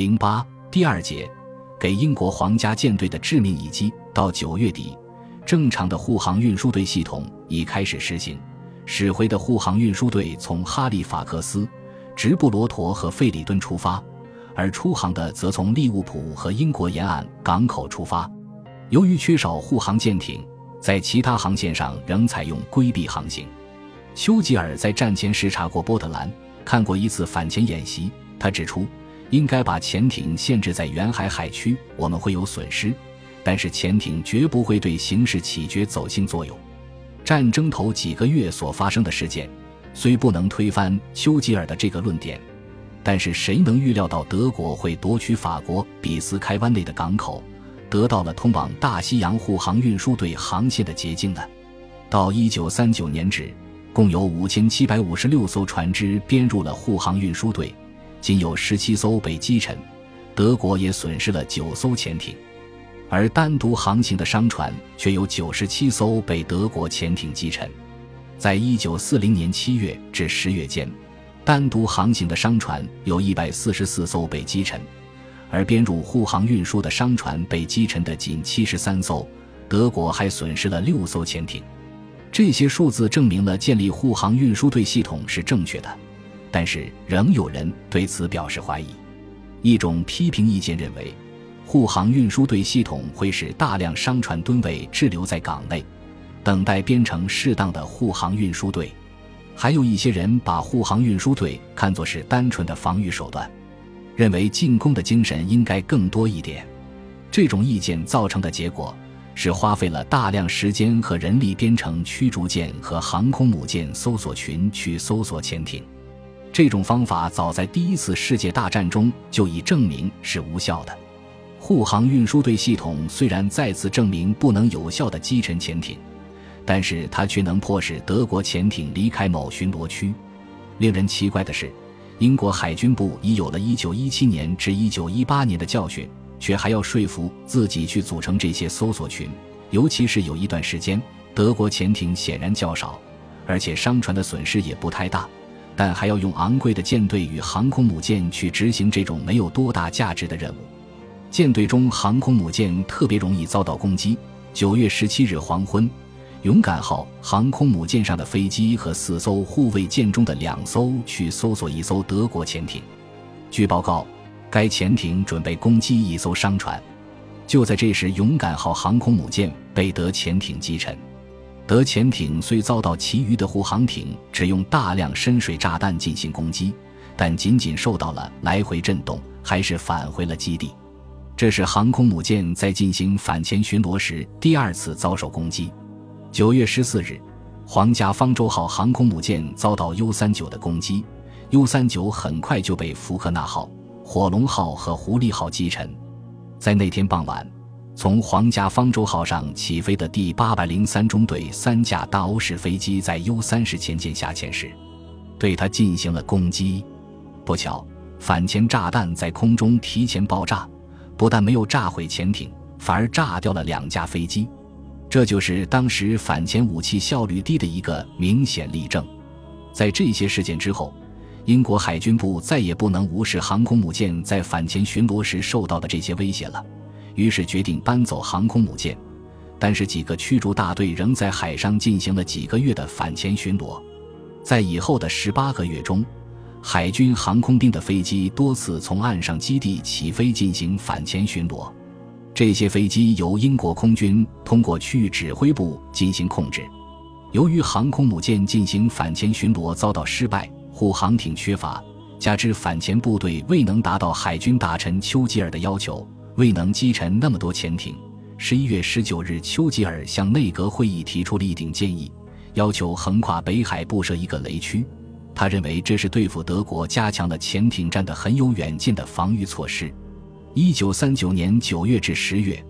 零八第二节，给英国皇家舰队的致命一击。到九月底，正常的护航运输队系统已开始实行。使回的护航运输队从哈利法克斯、直布罗陀和费里顿出发，而出航的则从利物浦和英国沿岸港口出发。由于缺少护航舰艇，在其他航线上仍采用规避航行。丘吉尔在战前视察过波特兰，看过一次反潜演习。他指出，应该把潜艇限制在远海海区，我们会有损失，但是潜艇绝不会对形势起决走性作用。战争头几个月所发生的事件，虽不能推翻丘吉尔的这个论点，但是谁能预料到德国会夺取法国比斯开湾内的港口，得到了通往大西洋护航运输队航线的捷径呢？到一九三九年止，共有五千七百五十六艘船只编入了护航运输队，仅有十七艘被击沉，德国也损失了九艘潜艇。而单独航行的商船却有九十七艘被德国潜艇击沉，在一九四零年七月至十月间，单独航行的商船有一百四十四艘被击沉，而编入护航运输的商船被击沉的仅七十三艘，德国还损失了六艘潜艇。这些数字证明了建立护航运输队系统是正确的，但是仍有人对此表示怀疑。一种批评意见认为。护航运输队系统会使大量商船吨位滞留在港内，等待编成适当的护航运输队。还有一些人把护航运输队看作是单纯的防御手段，认为进攻的精神应该更多一点。这种意见造成的结果是花费了大量时间和人力编成驱逐舰和航空母舰搜索群去搜索潜艇。这种方法早在第一次世界大战中就已证明是无效的。护航运输队系统虽然再次证明不能有效的击沉潜艇，但是它却能迫使德国潜艇离开某巡逻区。令人奇怪的是，英国海军部已有了一九一七年至一九一八年的教训，却还要说服自己去组成这些搜索群。尤其是有一段时间，德国潜艇显然较少，而且商船的损失也不太大，但还要用昂贵的舰队与航空母舰去执行这种没有多大价值的任务。舰队中航空母舰特别容易遭到攻击。九月十七日黄昏，勇敢号航空母舰上的飞机和四艘护卫舰中的两艘去搜索一艘德国潜艇。据报告，该潜艇准备攻击一艘商船。就在这时，勇敢号航空母舰被德潜艇击沉。德潜艇虽遭到其余的护航艇只用大量深水炸弹进行攻击，但仅仅受到了来回震动，还是返回了基地。这是航空母舰在进行反潜巡逻时第二次遭受攻击。九月十四日，皇家方舟号航空母舰遭到 U 三九的攻击，U 三九很快就被福克纳号、火龙号和狐狸号击沉。在那天傍晚，从皇家方舟号上起飞的第八百零三中队三架大欧式飞机在 U 三十前舰下潜时，对它进行了攻击。不巧，反潜炸弹在空中提前爆炸。不但没有炸毁潜艇，反而炸掉了两架飞机，这就是当时反潜武器效率低的一个明显例证。在这些事件之后，英国海军部再也不能无视航空母舰在反潜巡逻时受到的这些威胁了，于是决定搬走航空母舰。但是几个驱逐大队仍在海上进行了几个月的反潜巡逻，在以后的十八个月中。海军航空兵的飞机多次从岸上基地起飞进行反潜巡逻，这些飞机由英国空军通过区域指挥部进行控制。由于航空母舰进行反潜巡逻遭到失败，护航艇缺乏，加之反潜部队未能达到海军大臣丘吉尔的要求，未能击沉那么多潜艇。十一月十九日，丘吉尔向内阁会议提出了一顶建议，要求横跨北海布设一个雷区。他认为这是对付德国加强了潜艇战的很有远见的防御措施。一九三九年九月至十月，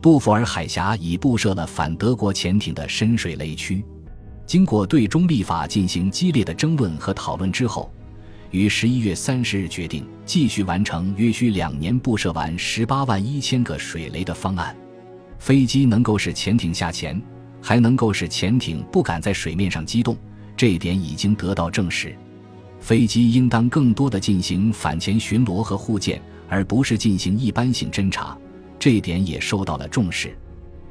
杜弗尔海峡已布设了反德国潜艇的深水雷区。经过对中立法进行激烈的争论和讨论之后，于十一月三十日决定继续完成约需两年布设完十八万一千个水雷的方案。飞机能够使潜艇下潜，还能够使潜艇不敢在水面上机动。这一点已经得到证实，飞机应当更多的进行反潜巡逻和护舰，而不是进行一般性侦察，这一点也受到了重视。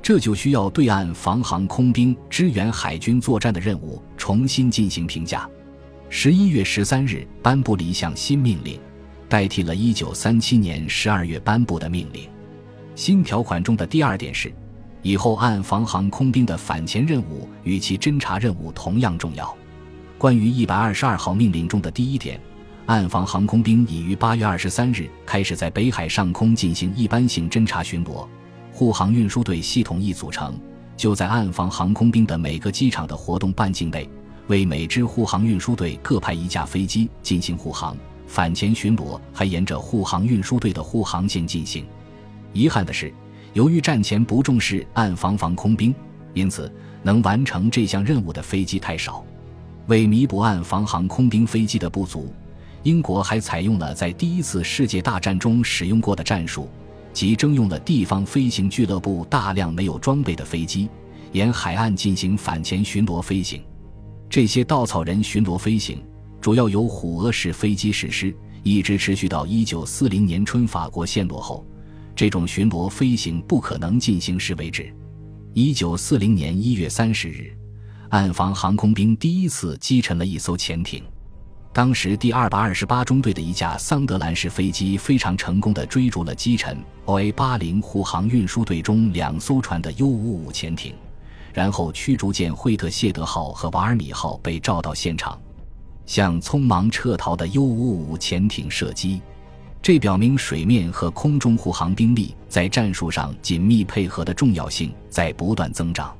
这就需要对岸防航空兵支援海军作战的任务重新进行评价。十一月十三日颁布了一项新命令，代替了一九三七年十二月颁布的命令。新条款中的第二点是，以后岸防航空兵的反潜任务与其侦察任务同样重要。关于一百二十二号命令中的第一点，岸防航空兵已于八月二十三日开始在北海上空进行一般性侦察巡逻。护航运输队系统一组成，就在岸防航空兵的每个机场的活动半径内，为每支护航运输队各派一架飞机进行护航、反潜巡逻，还沿着护航运输队的护航线进行。遗憾的是，由于战前不重视岸防防空兵，因此能完成这项任务的飞机太少。为弥补岸防航空兵飞机的不足，英国还采用了在第一次世界大战中使用过的战术。即征用了地方飞行俱乐部大量没有装备的飞机，沿海岸进行反潜巡逻飞行。这些稻草人巡逻飞行主要由虎鸥式飞机实施，一直持续到1940年春法国陷落后。这种巡逻飞行不可能进行时为止。1940年1月30日，岸防航空兵第一次击沉了一艘潜艇。当时，第二百二十八中队的一架桑德兰式飞机非常成功地追逐了击沉 OA-80 护航运输队中两艘船的 U-55 潜艇，然后驱逐舰惠特谢德号和瓦尔米号被召到现场，向匆忙撤逃的 U-55 潜艇射击。这表明水面和空中护航兵力在战术上紧密配合的重要性在不断增长。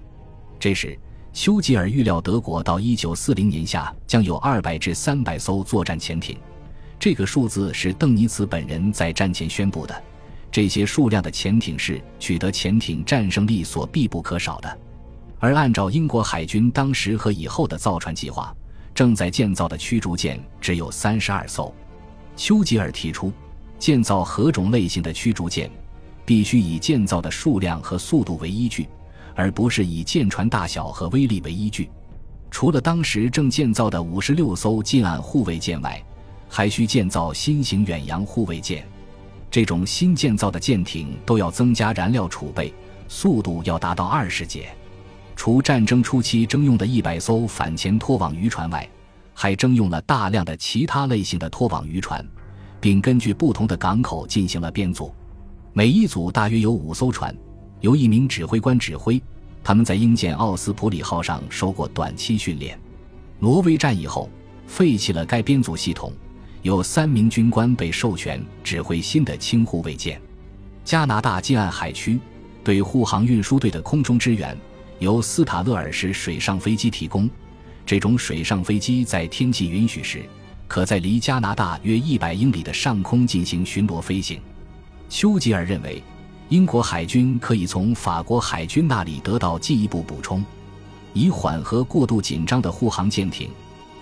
这时。丘吉尔预料，德国到一九四零年下将有二百至三百艘作战潜艇，这个数字是邓尼茨本人在战前宣布的。这些数量的潜艇是取得潜艇战胜力所必不可少的。而按照英国海军当时和以后的造船计划，正在建造的驱逐舰只有三十二艘。丘吉尔提出，建造何种类型的驱逐舰，必须以建造的数量和速度为依据。而不是以舰船大小和威力为依据。除了当时正建造的五十六艘近岸护卫舰外，还需建造新型远洋护卫舰。这种新建造的舰艇都要增加燃料储备，速度要达到二十节。除战争初期征用的一百艘反潜拖网渔船外，还征用了大量的其他类型的拖网渔船，并根据不同的港口进行了编组。每一组大约有五艘船。由一名指挥官指挥，他们在英舰奥斯普里号上受过短期训练。挪威战役后，废弃了该编组系统，有三名军官被授权指挥新的轻护卫舰。加拿大近岸海区对护航运输队的空中支援由斯塔勒尔式水上飞机提供。这种水上飞机在天气允许时，可在离加拿大约一百英里的上空进行巡逻飞行。丘吉尔认为。英国海军可以从法国海军那里得到进一步补充，以缓和过度紧张的护航舰艇，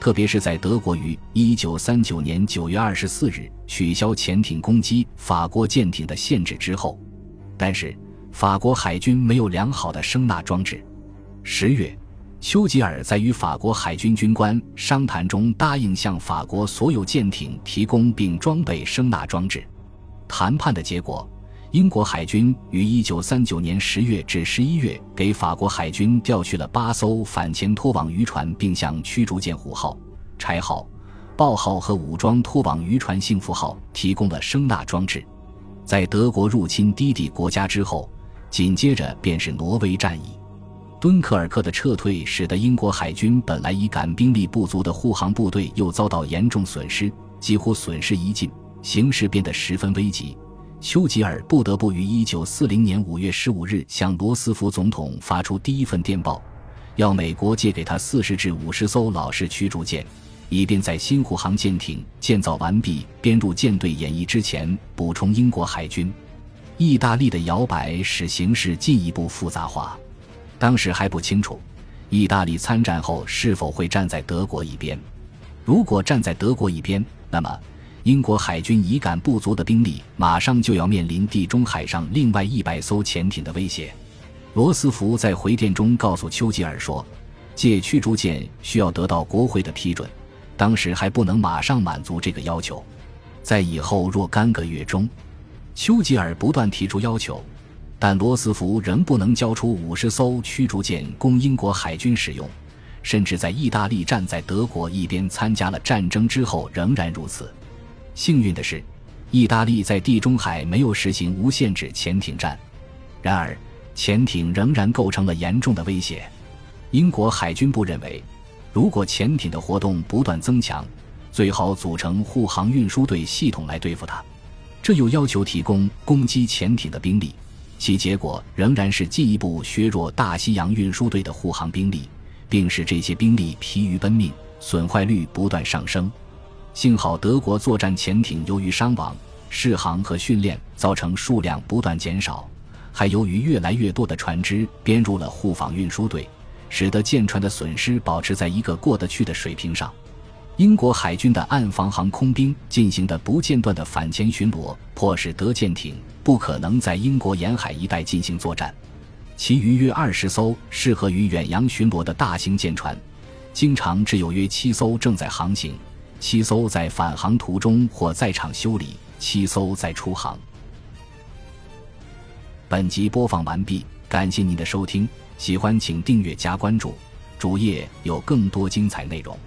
特别是在德国于一九三九年九月二十四日取消潜艇攻击法国舰艇的限制之后。但是，法国海军没有良好的声纳装置。十月，丘吉尔在与法国海军军官商谈中答应向法国所有舰艇提供并装备声纳装置。谈判的结果。英国海军于1939年10月至11月给法国海军调去了八艘反潜拖网渔船，并向驱逐舰“虎号”、“柴号”、“豹号”和武装拖网渔船“幸福号”提供了声纳装置。在德国入侵低地国家之后，紧接着便是挪威战役。敦刻尔克的撤退使得英国海军本来已感兵力不足的护航部队又遭到严重损失，几乎损失一尽，形势变得十分危急。丘吉尔不得不于1940年5月15日向罗斯福总统发出第一份电报，要美国借给他40至50艘老式驱逐舰，以便在新护航舰艇建造完毕、编入舰队演绎之前补充英国海军。意大利的摇摆使形势进一步复杂化。当时还不清楚，意大利参战后是否会站在德国一边。如果站在德国一边，那么。英国海军已感不足的兵力，马上就要面临地中海上另外一百艘潜艇的威胁。罗斯福在回电中告诉丘吉尔说：“借驱逐舰需要得到国会的批准，当时还不能马上满足这个要求。”在以后若干个月中，丘吉尔不断提出要求，但罗斯福仍不能交出五十艘驱逐舰供英国海军使用，甚至在意大利站在德国一边参加了战争之后仍然如此。幸运的是，意大利在地中海没有实行无限制潜艇战，然而潜艇仍然构成了严重的威胁。英国海军部认为，如果潜艇的活动不断增强，最好组成护航运输队系统来对付它。这又要求提供攻击潜艇的兵力，其结果仍然是进一步削弱大西洋运输队的护航兵力，并使这些兵力疲于奔命，损坏率不断上升。幸好德国作战潜艇由于伤亡、试航和训练造成数量不断减少，还由于越来越多的船只编入了护航运输队。使得舰船的损失保持在一个过得去的水平上。英国海军的岸防航空兵进行的不间断的反潜巡逻，迫使德舰艇不可能在英国沿海一带进行作战。其余约二十艘适合于远洋巡逻的大型舰船，经常只有约七艘正在航行，七艘在返航途中或在场修理，七艘在出航。本集播放完毕，感谢您的收听。喜欢请订阅加关注，主页有更多精彩内容。